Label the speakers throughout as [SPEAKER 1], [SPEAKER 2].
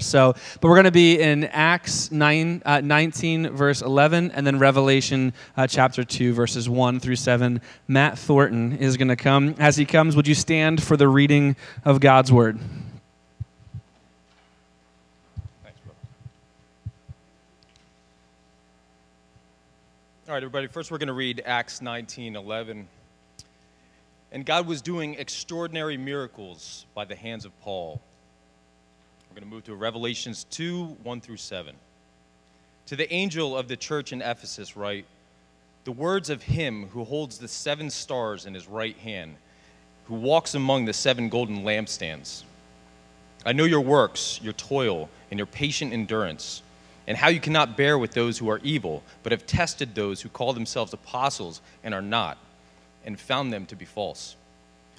[SPEAKER 1] So, but we're going to be in Acts 9, uh, 19, verse 11, and then Revelation uh, chapter 2, verses 1 through 7. Matt Thornton is going to come. As he comes, would you stand for the reading of God's word?
[SPEAKER 2] Thanks. All right, everybody, first we're going to read Acts 19 11. And God was doing extraordinary miracles by the hands of Paul we're going to move to Revelations 2 1 through 7. To the angel of the church in Ephesus, write the words of him who holds the seven stars in his right hand, who walks among the seven golden lampstands. I know your works, your toil, and your patient endurance, and how you cannot bear with those who are evil, but have tested those who call themselves apostles and are not, and found them to be false.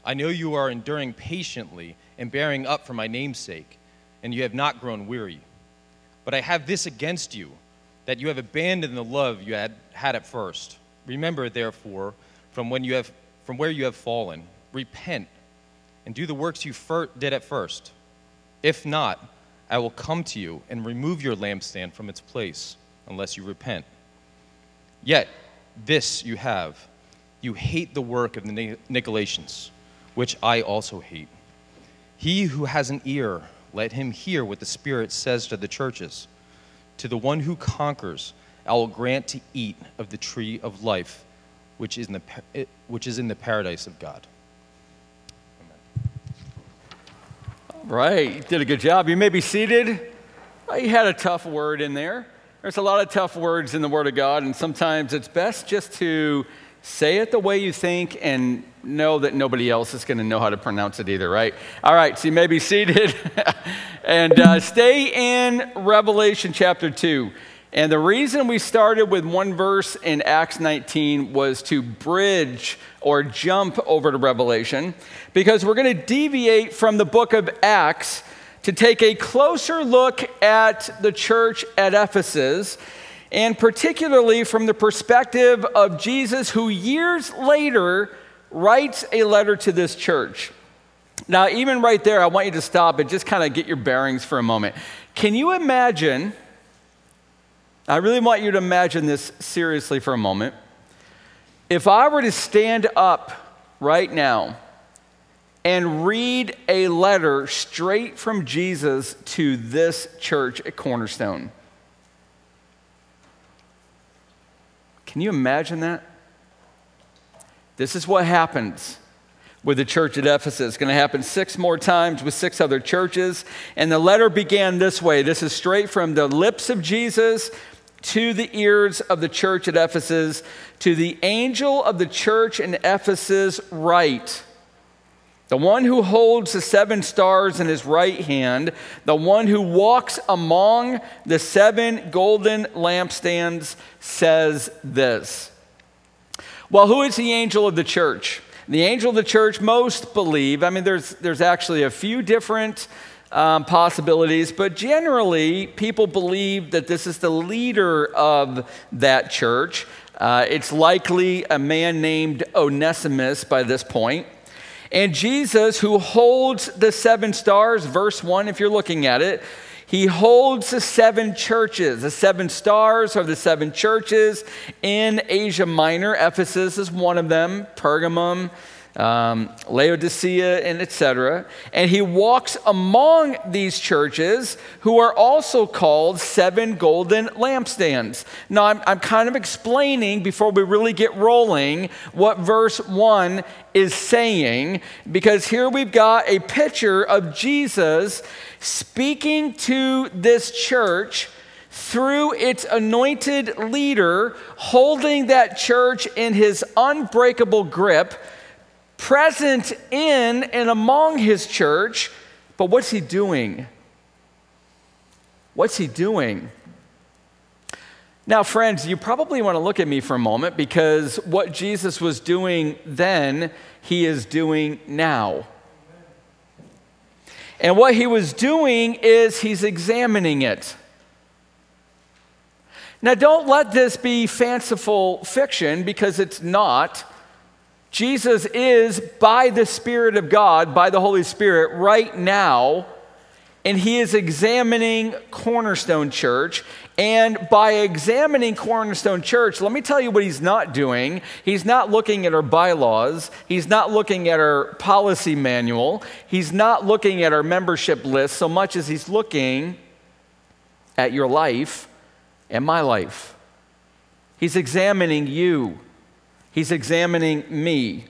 [SPEAKER 2] I know you are enduring patiently and bearing up for my name's sake and you have not grown weary. But I have this against you, that you have abandoned the love you had, had at first. Remember, therefore, from, when you have, from where you have fallen, repent and do the works you fir- did at first. If not, I will come to you and remove your lampstand from its place, unless you repent. Yet, this you have you hate the work of the Nicolaitans, which I also hate. He who has an ear, let him hear what the Spirit says to the churches. To the one who conquers, I will grant to eat of the tree of life, which is in the, which is in the paradise of God. Amen.
[SPEAKER 3] All right, you did a good job. You may be seated. You had a tough word in there. There's a lot of tough words in the Word of God, and sometimes it's best just to say it the way you think and know that nobody else is going to know how to pronounce it either, right? All right, so you may be seated and uh, stay in Revelation chapter 2. And the reason we started with one verse in Acts 19 was to bridge or jump over to Revelation because we're going to deviate from the book of Acts to take a closer look at the church at Ephesus and particularly from the perspective of Jesus, who years later writes a letter to this church. Now, even right there, I want you to stop and just kind of get your bearings for a moment. Can you imagine? I really want you to imagine this seriously for a moment. If I were to stand up right now and read a letter straight from Jesus to this church at Cornerstone, Can you imagine that? This is what happens with the church at Ephesus. It's going to happen six more times with six other churches. And the letter began this way this is straight from the lips of Jesus to the ears of the church at Ephesus, to the angel of the church in Ephesus, write. The one who holds the seven stars in his right hand, the one who walks among the seven golden lampstands, says this. Well, who is the angel of the church? The angel of the church, most believe, I mean, there's, there's actually a few different um, possibilities, but generally, people believe that this is the leader of that church. Uh, it's likely a man named Onesimus by this point. And Jesus, who holds the seven stars, verse 1, if you're looking at it, he holds the seven churches. The seven stars are the seven churches in Asia Minor. Ephesus is one of them, Pergamum, um, Laodicea, and etc. And he walks among these churches who are also called seven golden lampstands. Now, I'm, I'm kind of explaining before we really get rolling what verse 1 is saying, because here we've got a picture of Jesus speaking to this church through its anointed leader, holding that church in his unbreakable grip present in and among his church, but what's he doing? What's he doing? Now, friends, you probably want to look at me for a moment because what Jesus was doing then, he is doing now. And what he was doing is he's examining it. Now, don't let this be fanciful fiction because it's not. Jesus is, by the Spirit of God, by the Holy Spirit, right now and he is examining Cornerstone Church. And by examining Cornerstone Church, let me tell you what he's not doing. He's not looking at our bylaws, he's not looking at our policy manual, he's not looking at our membership list so much as he's looking at your life and my life. He's examining you, he's examining me.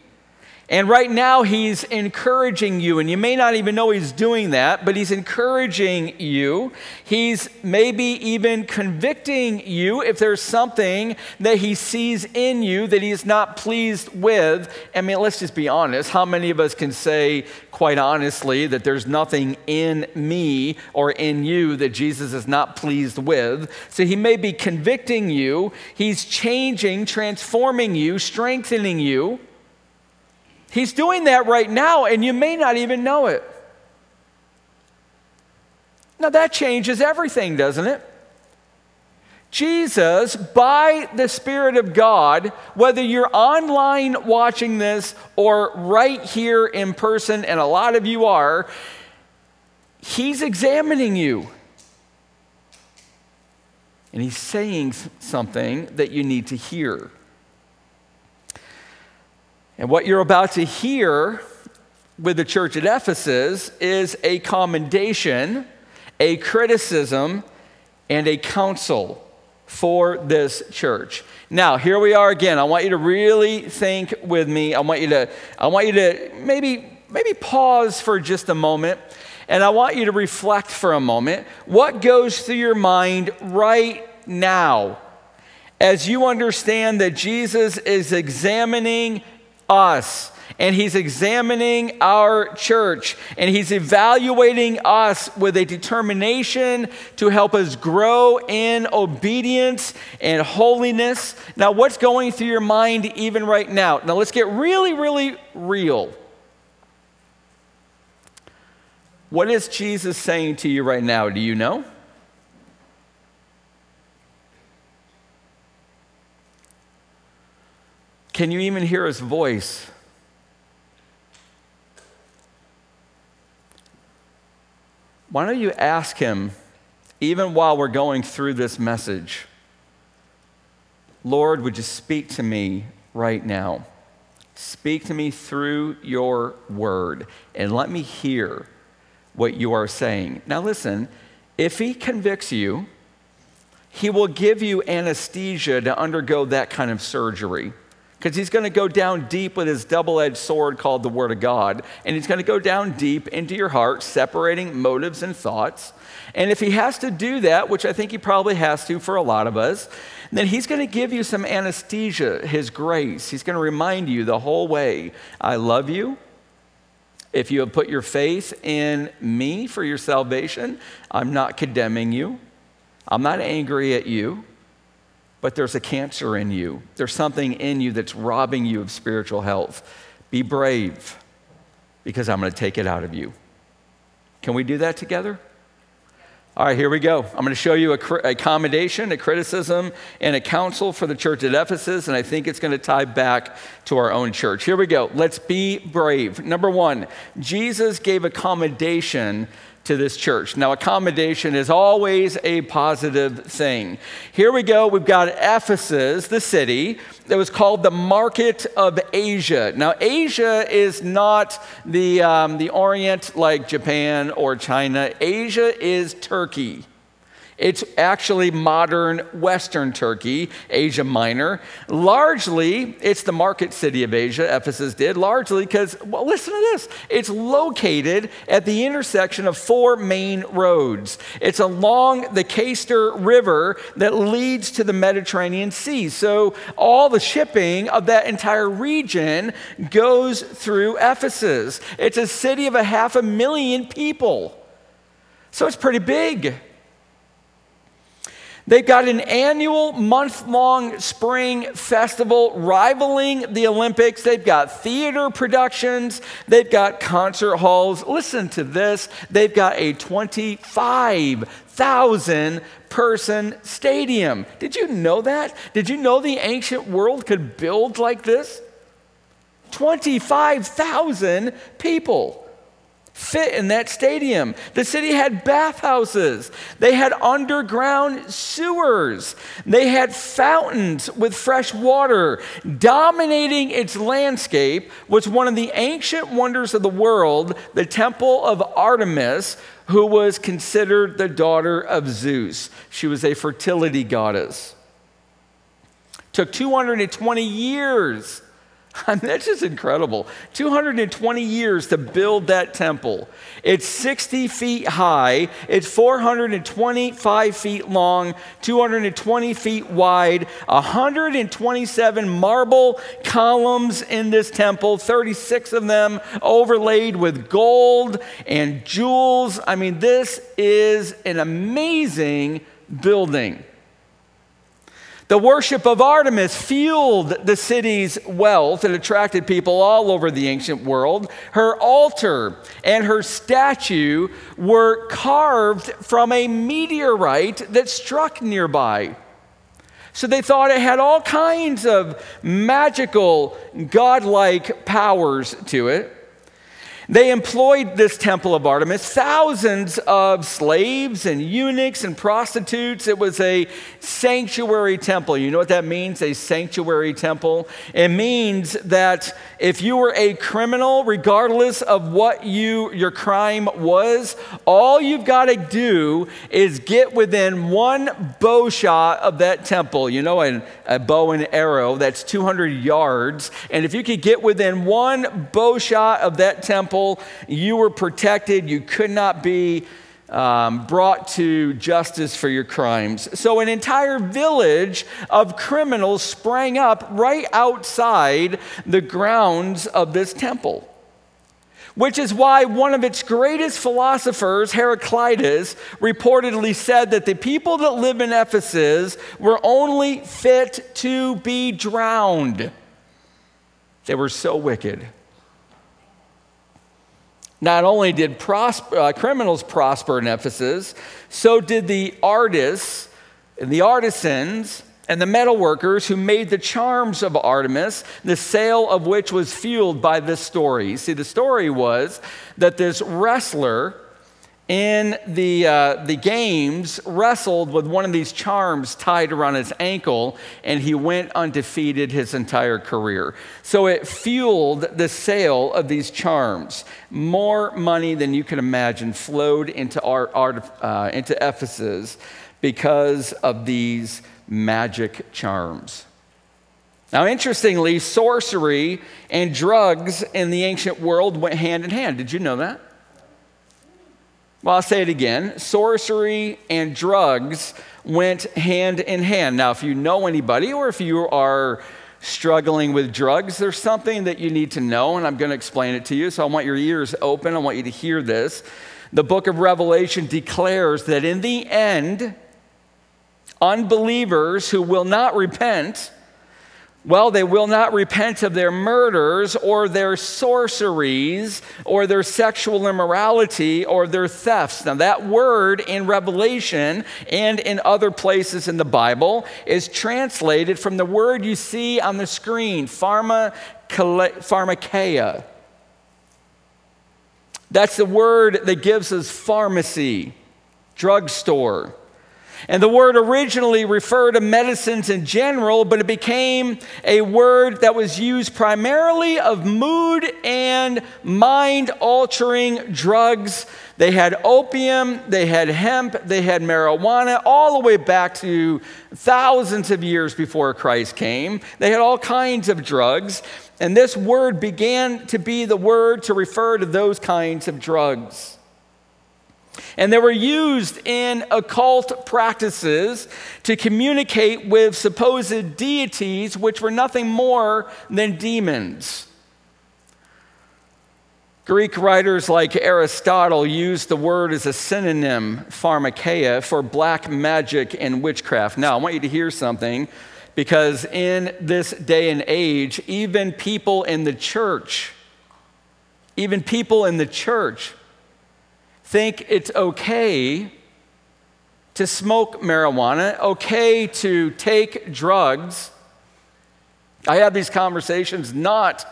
[SPEAKER 3] And right now, he's encouraging you, and you may not even know he's doing that, but he's encouraging you. He's maybe even convicting you if there's something that he sees in you that he's not pleased with. I mean, let's just be honest. How many of us can say, quite honestly, that there's nothing in me or in you that Jesus is not pleased with? So he may be convicting you, he's changing, transforming you, strengthening you. He's doing that right now, and you may not even know it. Now, that changes everything, doesn't it? Jesus, by the Spirit of God, whether you're online watching this or right here in person, and a lot of you are, He's examining you. And He's saying something that you need to hear. And what you're about to hear with the church at Ephesus is a commendation, a criticism, and a counsel for this church. Now, here we are again. I want you to really think with me. I want you to I want you to maybe maybe pause for just a moment and I want you to reflect for a moment. What goes through your mind right now as you understand that Jesus is examining us and he's examining our church and he's evaluating us with a determination to help us grow in obedience and holiness. Now, what's going through your mind even right now? Now, let's get really, really real. What is Jesus saying to you right now? Do you know? Can you even hear his voice? Why don't you ask him, even while we're going through this message, Lord, would you speak to me right now? Speak to me through your word and let me hear what you are saying. Now, listen, if he convicts you, he will give you anesthesia to undergo that kind of surgery because he's going to go down deep with his double edged sword called the Word of God, and he's going to go down deep into your heart, separating motives and thoughts. And if he has to do that, which I think he probably has to for a lot of us, then he's going to give you some anesthesia, his grace. He's going to remind you the whole way I love you. If you have put your faith in me for your salvation, I'm not condemning you. I'm not angry at you but there's a cancer in you. There's something in you that's robbing you of spiritual health. Be brave because I'm going to take it out of you. Can we do that together? All right, here we go. I'm going to show you a, a commendation, a criticism, and a counsel for the church at Ephesus, and I think it's going to tie back to our own church. Here we go. Let's be brave. Number one, Jesus gave a commendation to this church. Now, accommodation is always a positive thing. Here we go. We've got Ephesus, the city, that was called the Market of Asia. Now, Asia is not the, um, the Orient like Japan or China, Asia is Turkey. It's actually modern Western Turkey, Asia Minor. Largely, it's the market city of Asia, Ephesus did, largely because, well, listen to this. It's located at the intersection of four main roads. It's along the Cayster River that leads to the Mediterranean Sea. So all the shipping of that entire region goes through Ephesus. It's a city of a half a million people. So it's pretty big. They've got an annual month long spring festival rivaling the Olympics. They've got theater productions. They've got concert halls. Listen to this. They've got a 25,000 person stadium. Did you know that? Did you know the ancient world could build like this? 25,000 people. Fit in that stadium. The city had bathhouses, they had underground sewers, they had fountains with fresh water. Dominating its landscape was one of the ancient wonders of the world, the Temple of Artemis, who was considered the daughter of Zeus. She was a fertility goddess. Took 220 years that's just incredible. 220 years to build that temple. It's 60 feet high, it's 425 feet long, 220 feet wide, 127 marble columns in this temple, 36 of them overlaid with gold and jewels. I mean, this is an amazing building. The worship of Artemis fueled the city's wealth and attracted people all over the ancient world. Her altar and her statue were carved from a meteorite that struck nearby. So they thought it had all kinds of magical, godlike powers to it. They employed this temple of Artemis, thousands of slaves and eunuchs and prostitutes. It was a sanctuary temple. You know what that means, a sanctuary temple? It means that if you were a criminal, regardless of what you, your crime was, all you've got to do is get within one bow shot of that temple. You know, an, a bow and arrow, that's 200 yards. And if you could get within one bow shot of that temple, temple. You were protected. You could not be um, brought to justice for your crimes. So, an entire village of criminals sprang up right outside the grounds of this temple. Which is why one of its greatest philosophers, Heraclitus, reportedly said that the people that live in Ephesus were only fit to be drowned. They were so wicked. Not only did prosper, uh, criminals prosper in Ephesus, so did the artists and the artisans and the metalworkers who made the charms of Artemis, the sale of which was fueled by this story. See, the story was that this wrestler in the, uh, the games wrestled with one of these charms tied around his ankle, and he went undefeated his entire career. So it fueled the sale of these charms. More money than you can imagine flowed into, art, art uh, into Ephesus because of these magic charms. Now, interestingly, sorcery and drugs in the ancient world went hand in hand. Did you know that? Well, I'll say it again sorcery and drugs went hand in hand. Now, if you know anybody or if you are struggling with drugs, there's something that you need to know, and I'm going to explain it to you. So I want your ears open. I want you to hear this. The book of Revelation declares that in the end, unbelievers who will not repent well, they will not repent of their murders or their sorceries or their sexual immorality or their thefts. Now, that word in Revelation and in other places in the Bible is translated from the word you see on the screen, pharmakeia. That's the word that gives us pharmacy, drugstore. And the word originally referred to medicines in general, but it became a word that was used primarily of mood and mind altering drugs. They had opium, they had hemp, they had marijuana, all the way back to thousands of years before Christ came. They had all kinds of drugs. And this word began to be the word to refer to those kinds of drugs. And they were used in occult practices to communicate with supposed deities, which were nothing more than demons. Greek writers like Aristotle used the word as a synonym, pharmakeia, for black magic and witchcraft. Now, I want you to hear something because in this day and age, even people in the church, even people in the church think it's okay to smoke marijuana, okay to take drugs. I have these conversations not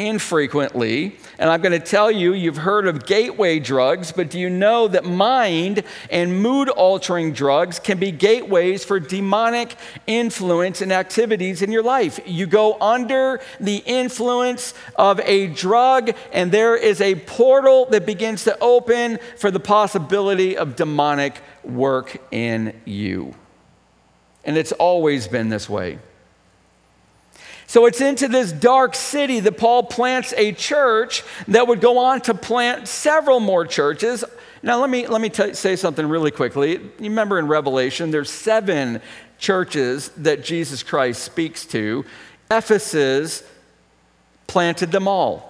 [SPEAKER 3] infrequently. And I'm going to tell you, you've heard of gateway drugs, but do you know that mind and mood altering drugs can be gateways for demonic influence and activities in your life? You go under the influence of a drug, and there is a portal that begins to open for the possibility of demonic work in you. And it's always been this way. So it's into this dark city that Paul plants a church that would go on to plant several more churches. Now, let me, let me t- say something really quickly. You remember in Revelation, there's seven churches that Jesus Christ speaks to. Ephesus planted them all.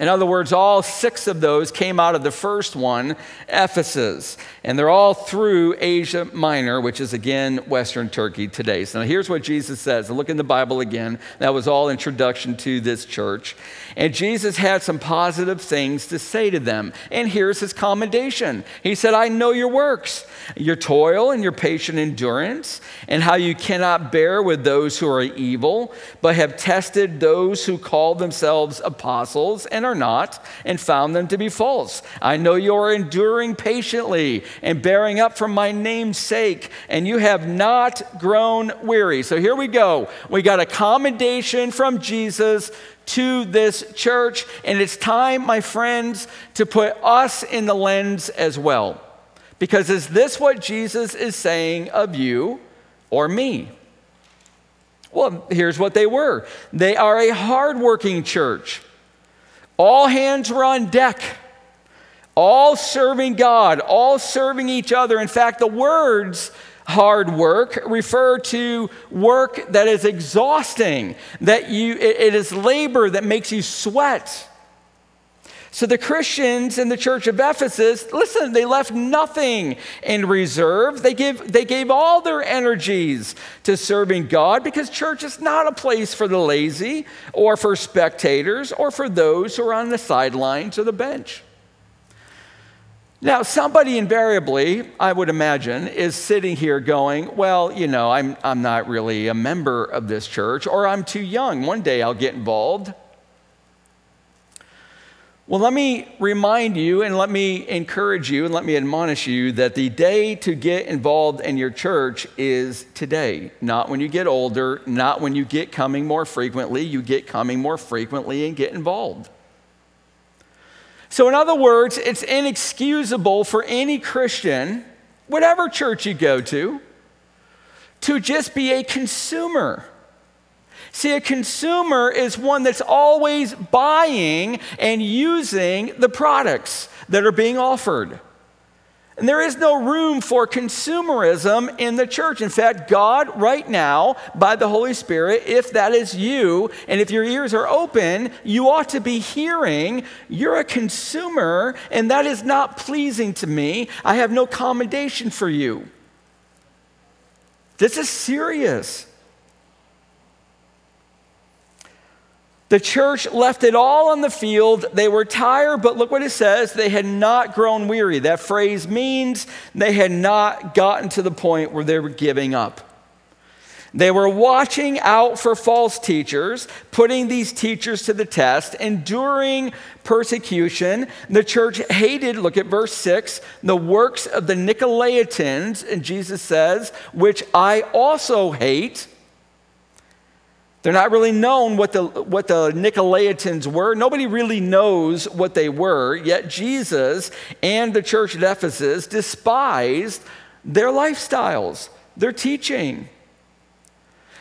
[SPEAKER 3] In other words, all six of those came out of the first one, Ephesus. And they're all through Asia Minor, which is again Western Turkey today. So now here's what Jesus says. Look in the Bible again. That was all introduction to this church. And Jesus had some positive things to say to them. And here's his commendation He said, I know your works, your toil and your patient endurance, and how you cannot bear with those who are evil, but have tested those who call themselves apostles and not, and found them to be false. I know you are enduring patiently and bearing up for my name's sake, and you have not grown weary. So here we go. We got a commendation from Jesus to this church, and it's time, my friends, to put us in the lens as well. Because is this what Jesus is saying of you or me? Well, here's what they were they are a hardworking church. All hands were on deck, all serving God, all serving each other. In fact, the words hard work refer to work that is exhausting, that you, it is labor that makes you sweat. So the Christians in the church of Ephesus, listen, they left nothing in reserve. They, give, they gave all their energies to serving God because church is not a place for the lazy or for spectators or for those who are on the sidelines or the bench. Now, somebody invariably, I would imagine, is sitting here going, Well, you know, I'm, I'm not really a member of this church, or I'm too young. One day I'll get involved. Well, let me remind you and let me encourage you and let me admonish you that the day to get involved in your church is today, not when you get older, not when you get coming more frequently. You get coming more frequently and get involved. So, in other words, it's inexcusable for any Christian, whatever church you go to, to just be a consumer See, a consumer is one that's always buying and using the products that are being offered. And there is no room for consumerism in the church. In fact, God, right now, by the Holy Spirit, if that is you, and if your ears are open, you ought to be hearing, you're a consumer, and that is not pleasing to me. I have no commendation for you. This is serious. The church left it all on the field. They were tired, but look what it says. They had not grown weary. That phrase means they had not gotten to the point where they were giving up. They were watching out for false teachers, putting these teachers to the test, enduring persecution. The church hated, look at verse 6, the works of the Nicolaitans, and Jesus says, which I also hate. They're not really known what the, what the Nicolaitans were. Nobody really knows what they were, yet Jesus and the church at Ephesus despised their lifestyles, their teaching.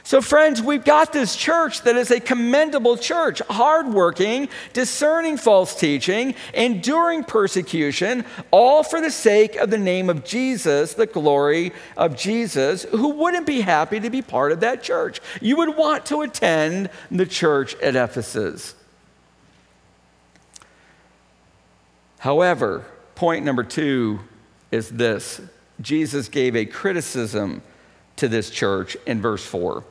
[SPEAKER 3] So, friends, we've got this church that is a commendable church, hardworking, discerning false teaching, enduring persecution, all for the sake of the name of Jesus, the glory of Jesus. Who wouldn't be happy to be part of that church? You would want to attend the church at Ephesus. However, point number two is this Jesus gave a criticism to this church in verse 4.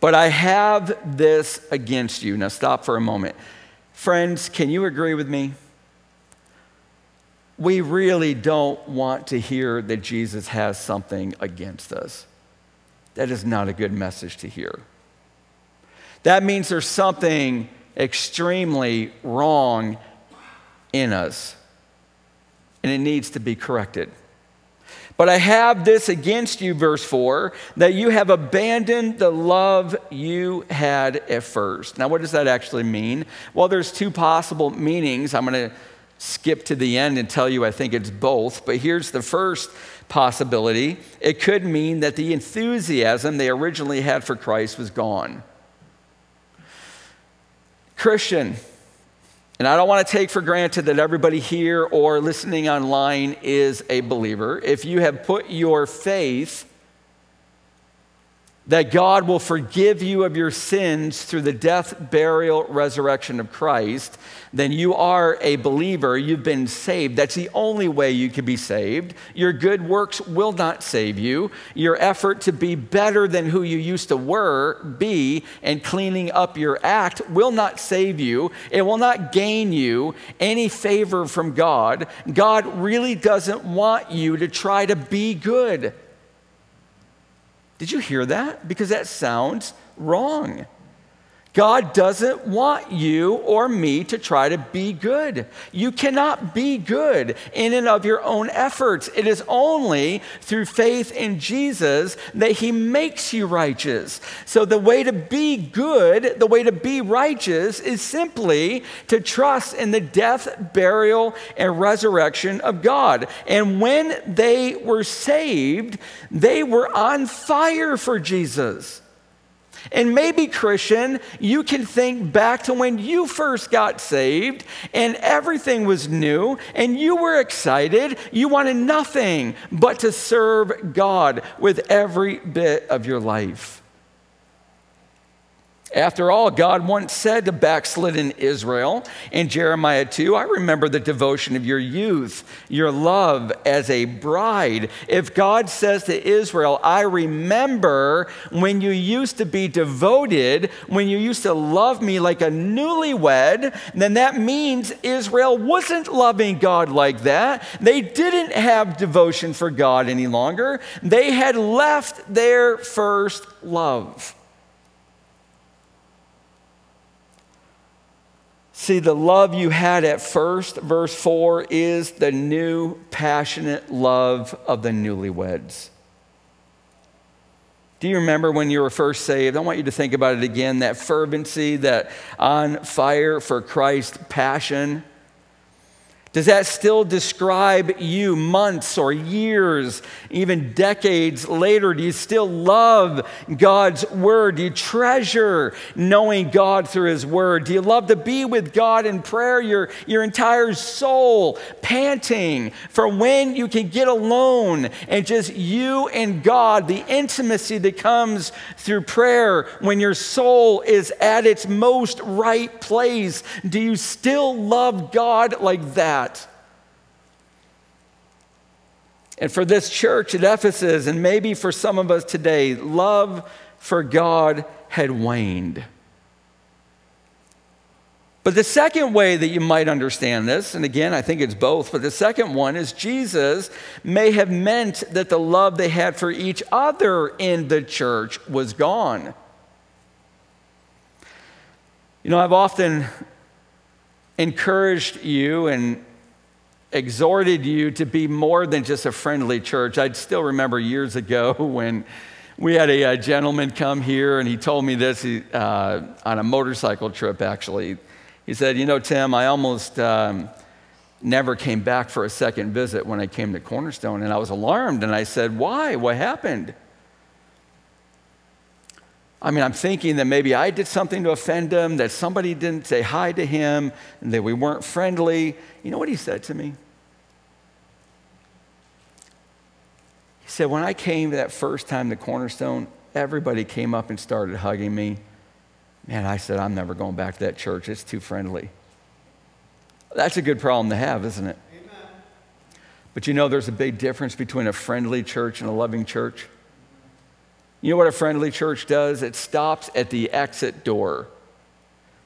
[SPEAKER 3] But I have this against you. Now, stop for a moment. Friends, can you agree with me? We really don't want to hear that Jesus has something against us. That is not a good message to hear. That means there's something extremely wrong in us, and it needs to be corrected. But I have this against you, verse 4, that you have abandoned the love you had at first. Now, what does that actually mean? Well, there's two possible meanings. I'm going to skip to the end and tell you I think it's both. But here's the first possibility it could mean that the enthusiasm they originally had for Christ was gone. Christian, and I don't want to take for granted that everybody here or listening online is a believer. If you have put your faith that God will forgive you of your sins through the death, burial, resurrection of Christ, then you are a believer. You've been saved. That's the only way you can be saved. Your good works will not save you. Your effort to be better than who you used to were, be, and cleaning up your act will not save you. It will not gain you any favor from God. God really doesn't want you to try to be good. Did you hear that? Because that sounds wrong. God doesn't want you or me to try to be good. You cannot be good in and of your own efforts. It is only through faith in Jesus that He makes you righteous. So, the way to be good, the way to be righteous, is simply to trust in the death, burial, and resurrection of God. And when they were saved, they were on fire for Jesus. And maybe, Christian, you can think back to when you first got saved and everything was new and you were excited. You wanted nothing but to serve God with every bit of your life. After all, God once said to backslidden Israel in Jeremiah 2, I remember the devotion of your youth, your love as a bride. If God says to Israel, I remember when you used to be devoted, when you used to love me like a newlywed, then that means Israel wasn't loving God like that. They didn't have devotion for God any longer. They had left their first love. See, the love you had at first, verse 4, is the new passionate love of the newlyweds. Do you remember when you were first saved? I want you to think about it again that fervency, that on fire for Christ passion. Does that still describe you months or years, even decades later? Do you still love God's word? Do you treasure knowing God through his word? Do you love to be with God in prayer, your, your entire soul panting for when you can get alone and just you and God, the intimacy that comes through prayer when your soul is at its most right place? Do you still love God like that? That. And for this church at Ephesus, and maybe for some of us today, love for God had waned. But the second way that you might understand this, and again, I think it's both, but the second one is Jesus may have meant that the love they had for each other in the church was gone. You know, I've often encouraged you and exhorted you to be more than just a friendly church. I still remember years ago when we had a, a gentleman come here and he told me this he, uh, on a motorcycle trip, actually. He said, You know, Tim, I almost um, never came back for a second visit when I came to Cornerstone. And I was alarmed and I said, Why? What happened? I mean, I'm thinking that maybe I did something to offend him, that somebody didn't say hi to him, and that we weren't friendly. You know what he said to me? Said, When I came that first time to Cornerstone, everybody came up and started hugging me. Man, I said, I'm never going back to that church. It's too friendly. That's a good problem to have, isn't it? Amen. But you know, there's a big difference between a friendly church and a loving church. You know what a friendly church does? It stops at the exit door.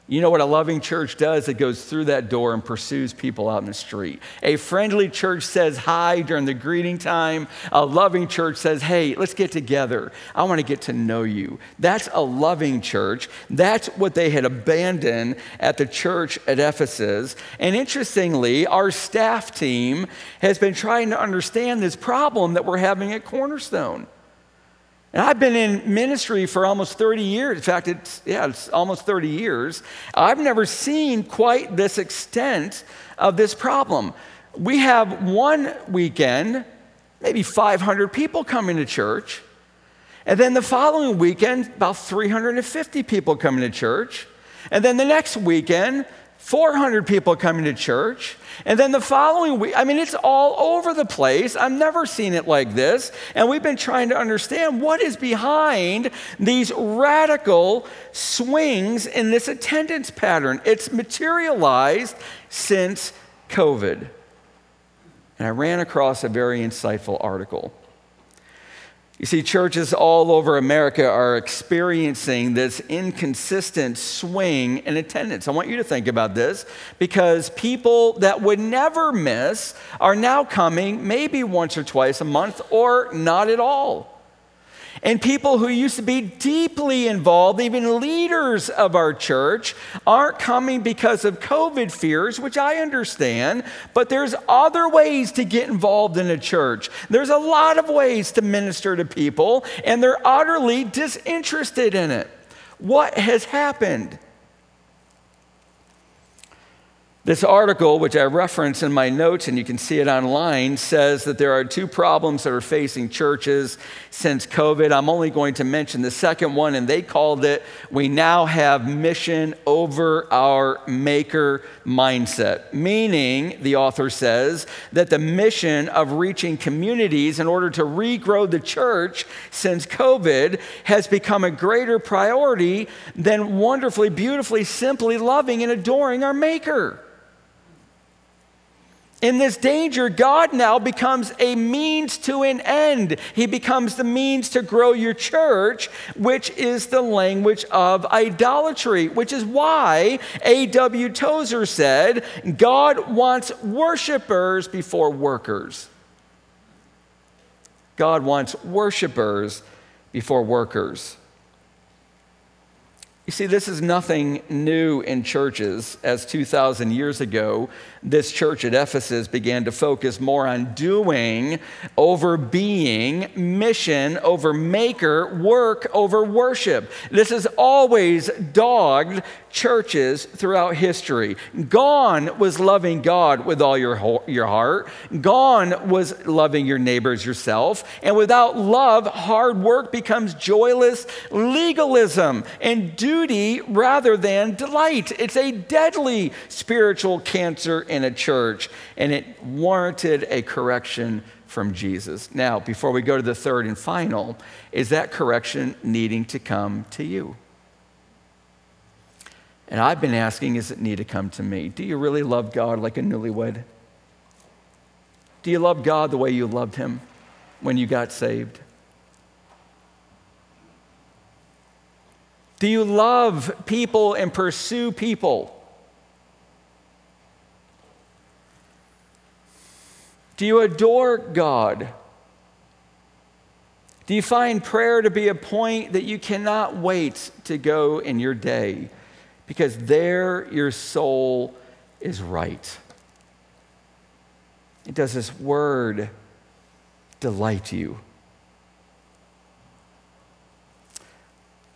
[SPEAKER 3] You know what a loving church does? It goes through that door and pursues people out in the street. A friendly church says hi during the greeting time. A loving church says, hey, let's get together. I want to get to know you. That's a loving church. That's what they had abandoned at the church at Ephesus. And interestingly, our staff team has been trying to understand this problem that we're having at Cornerstone. And I've been in ministry for almost 30 years. In fact, it's, yeah, it's almost 30 years. I've never seen quite this extent of this problem. We have one weekend, maybe 500 people coming to church. And then the following weekend, about 350 people coming to church. And then the next weekend, 400 people coming to church. And then the following week, I mean, it's all over the place. I've never seen it like this. And we've been trying to understand what is behind these radical swings in this attendance pattern. It's materialized since COVID. And I ran across a very insightful article. You see, churches all over America are experiencing this inconsistent swing in attendance. I want you to think about this because people that would never miss are now coming maybe once or twice a month or not at all. And people who used to be deeply involved, even leaders of our church, aren't coming because of COVID fears, which I understand, but there's other ways to get involved in a church. There's a lot of ways to minister to people, and they're utterly disinterested in it. What has happened? This article, which I reference in my notes and you can see it online, says that there are two problems that are facing churches since COVID. I'm only going to mention the second one, and they called it We Now Have Mission Over Our Maker Mindset. Meaning, the author says, that the mission of reaching communities in order to regrow the church since COVID has become a greater priority than wonderfully, beautifully, simply loving and adoring our Maker. In this danger, God now becomes a means to an end. He becomes the means to grow your church, which is the language of idolatry, which is why A.W. Tozer said, God wants worshipers before workers. God wants worshipers before workers. You see, this is nothing new in churches, as 2,000 years ago, this church at Ephesus began to focus more on doing over being, mission over maker, work over worship. This has always dogged churches throughout history. Gone was loving God with all your, your heart, gone was loving your neighbors yourself. And without love, hard work becomes joyless legalism and duty rather than delight. It's a deadly spiritual cancer in a church, and it warranted a correction from Jesus. Now, before we go to the third and final, is that correction needing to come to you? And I've been asking, is it need to come to me? Do you really love God like a newlywed? Do you love God the way you loved Him when you got saved? Do you love people and pursue people? Do you adore God? Do you find prayer to be a point that you cannot wait to go in your day because there your soul is right? Does this word delight you?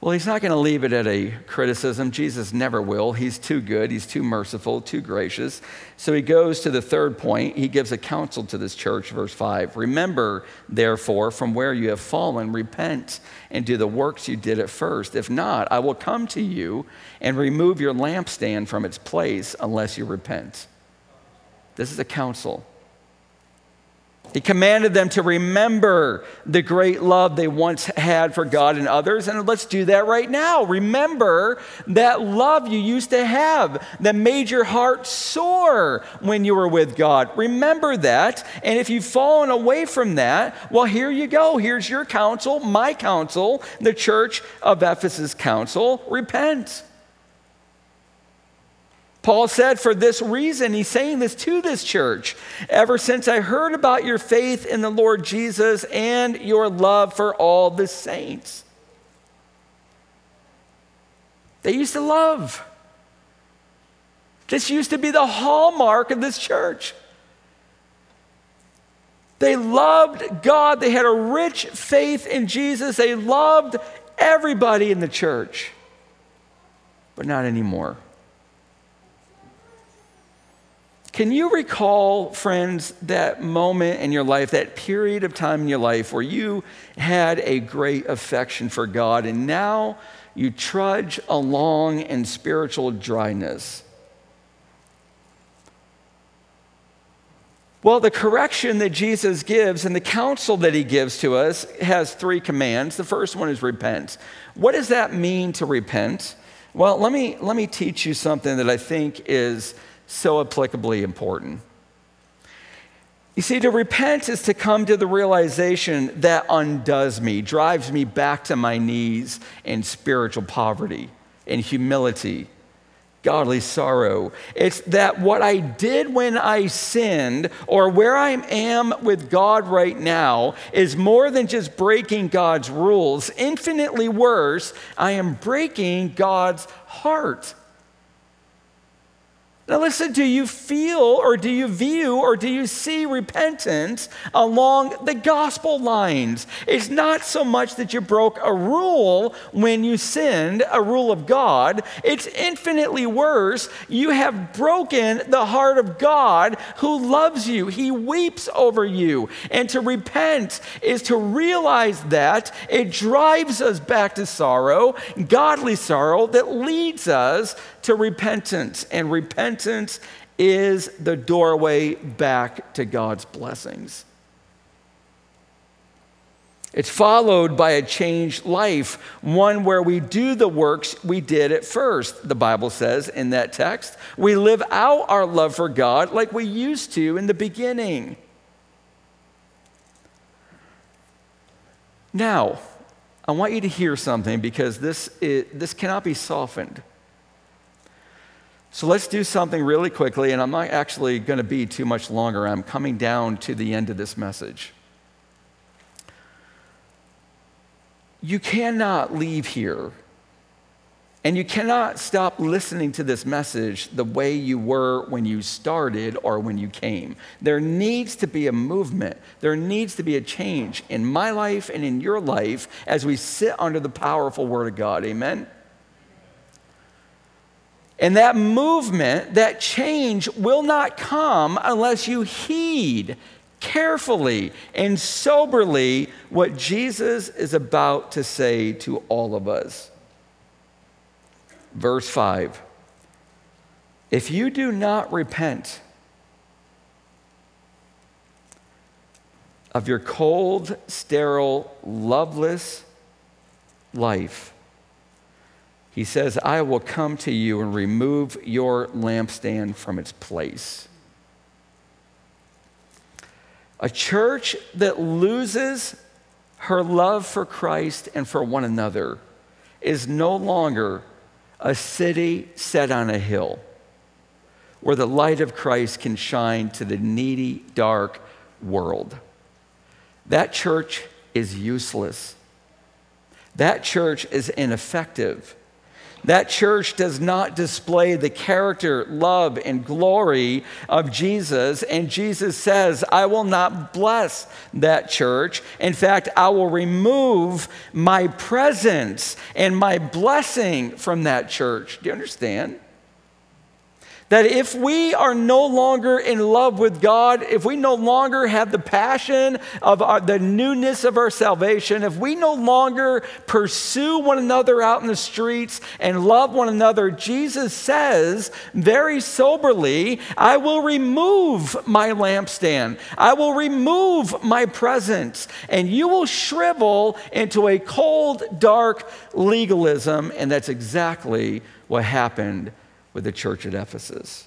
[SPEAKER 3] Well, he's not going to leave it at a criticism. Jesus never will. He's too good. He's too merciful, too gracious. So he goes to the third point. He gives a counsel to this church, verse 5. Remember, therefore, from where you have fallen, repent and do the works you did at first. If not, I will come to you and remove your lampstand from its place unless you repent. This is a counsel. He commanded them to remember the great love they once had for God and others. And let's do that right now. Remember that love you used to have that made your heart soar when you were with God. Remember that. And if you've fallen away from that, well, here you go. Here's your counsel, my counsel, the church of Ephesus counsel. Repent. Paul said, for this reason, he's saying this to this church. Ever since I heard about your faith in the Lord Jesus and your love for all the saints. They used to love. This used to be the hallmark of this church. They loved God. They had a rich faith in Jesus. They loved everybody in the church, but not anymore. Can you recall, friends, that moment in your life, that period of time in your life where you had a great affection for God and now you trudge along in spiritual dryness? Well, the correction that Jesus gives and the counsel that he gives to us has three commands. The first one is repent. What does that mean to repent? Well, let me, let me teach you something that I think is so applicably important. You see, to repent is to come to the realization that undoes me, drives me back to my knees in spiritual poverty and humility godly sorrow. It's that what I did when I sinned or where I am with God right now is more than just breaking God's rules. Infinitely worse, I am breaking God's heart. Now, listen, do you feel or do you view or do you see repentance along the gospel lines? It's not so much that you broke a rule when you sinned, a rule of God. It's infinitely worse. You have broken the heart of God who loves you, He weeps over you. And to repent is to realize that it drives us back to sorrow, godly sorrow that leads us to repentance. And repentance is the doorway back to God's blessings. It's followed by a changed life, one where we do the works we did at first, the Bible says in that text. We live out our love for God like we used to in the beginning. Now, I want you to hear something because this, is, this cannot be softened. So let's do something really quickly, and I'm not actually going to be too much longer. I'm coming down to the end of this message. You cannot leave here, and you cannot stop listening to this message the way you were when you started or when you came. There needs to be a movement, there needs to be a change in my life and in your life as we sit under the powerful Word of God. Amen? And that movement, that change will not come unless you heed carefully and soberly what Jesus is about to say to all of us. Verse 5 If you do not repent of your cold, sterile, loveless life, he says, I will come to you and remove your lampstand from its place. A church that loses her love for Christ and for one another is no longer a city set on a hill where the light of Christ can shine to the needy, dark world. That church is useless. That church is ineffective. That church does not display the character, love, and glory of Jesus. And Jesus says, I will not bless that church. In fact, I will remove my presence and my blessing from that church. Do you understand? That if we are no longer in love with God, if we no longer have the passion of our, the newness of our salvation, if we no longer pursue one another out in the streets and love one another, Jesus says very soberly, I will remove my lampstand, I will remove my presence, and you will shrivel into a cold, dark legalism. And that's exactly what happened with the church at Ephesus.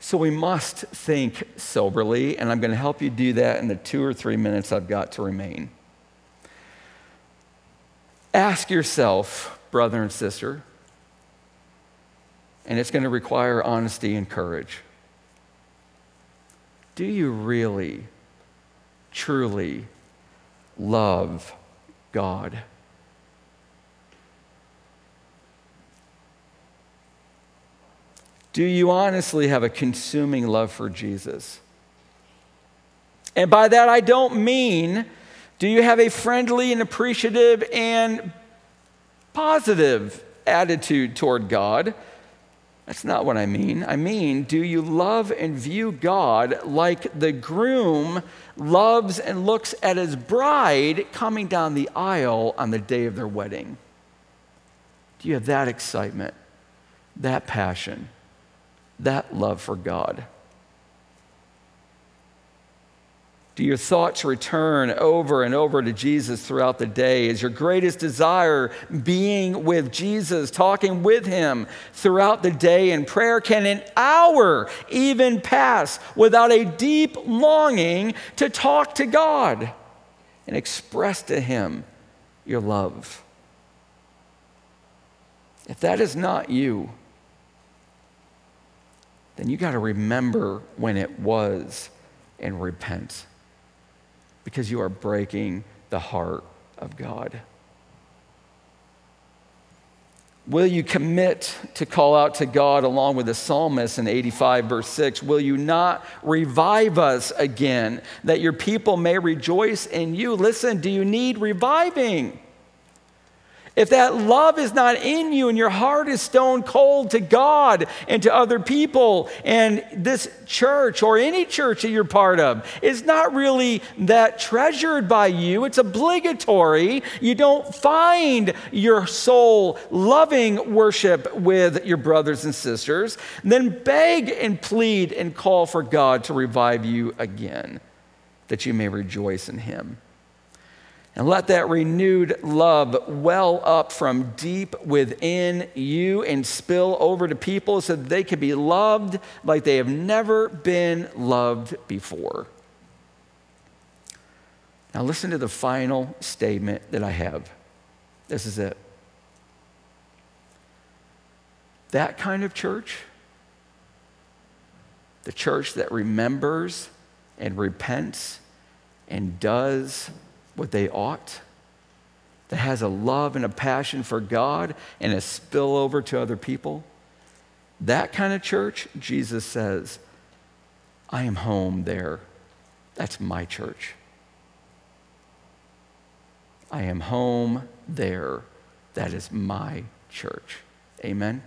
[SPEAKER 3] So we must think soberly, and I'm going to help you do that in the two or three minutes I've got to remain. Ask yourself, brother and sister, and it's going to require honesty and courage. Do you really, truly love God? Do you honestly have a consuming love for Jesus? And by that, I don't mean do you have a friendly and appreciative and positive attitude toward God? That's not what I mean. I mean, do you love and view God like the groom loves and looks at his bride coming down the aisle on the day of their wedding? Do you have that excitement, that passion? that love for God? Do your thoughts return over and over to Jesus throughout the day? Is your greatest desire being with Jesus, talking with Him throughout the day in prayer? Can an hour even pass without a deep longing to talk to God and express to Him your love? If that is not you, then you got to remember when it was and repent because you are breaking the heart of God. Will you commit to call out to God along with the psalmist in 85, verse 6? Will you not revive us again that your people may rejoice in you? Listen, do you need reviving? If that love is not in you and your heart is stone cold to God and to other people, and this church or any church that you're part of is not really that treasured by you, it's obligatory. You don't find your soul loving worship with your brothers and sisters, then beg and plead and call for God to revive you again, that you may rejoice in Him. And let that renewed love well up from deep within you and spill over to people so that they can be loved like they have never been loved before. Now, listen to the final statement that I have. This is it. That kind of church, the church that remembers and repents and does what they ought, that has a love and a passion for God and a spillover to other people, that kind of church, Jesus says, I am home there. That's my church. I am home there. That is my church. Amen.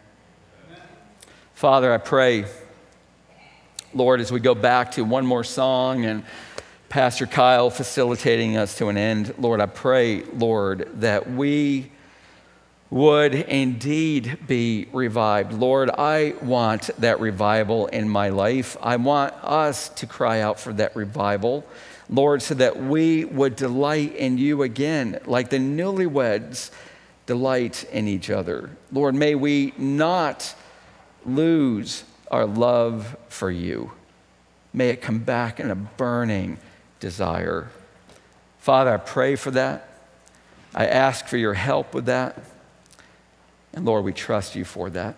[SPEAKER 3] Amen. Father, I pray, Lord, as we go back to one more song and Pastor Kyle facilitating us to an end. Lord, I pray, Lord, that we would indeed be revived. Lord, I want that revival in my life. I want us to cry out for that revival, Lord, so that we would delight in you again, like the newlyweds delight in each other. Lord, may we not lose our love for you. May it come back in a burning, desire. Father, I pray for that. I ask for your help with that. And Lord, we trust you for that.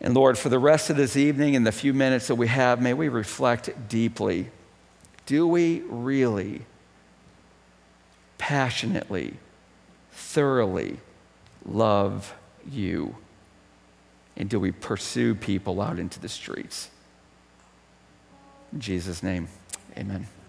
[SPEAKER 3] And Lord, for the rest of this evening and the few minutes that we have, may we reflect deeply. Do we really, passionately, thoroughly love you? And do we pursue people out into the streets? In Jesus' name. Amen.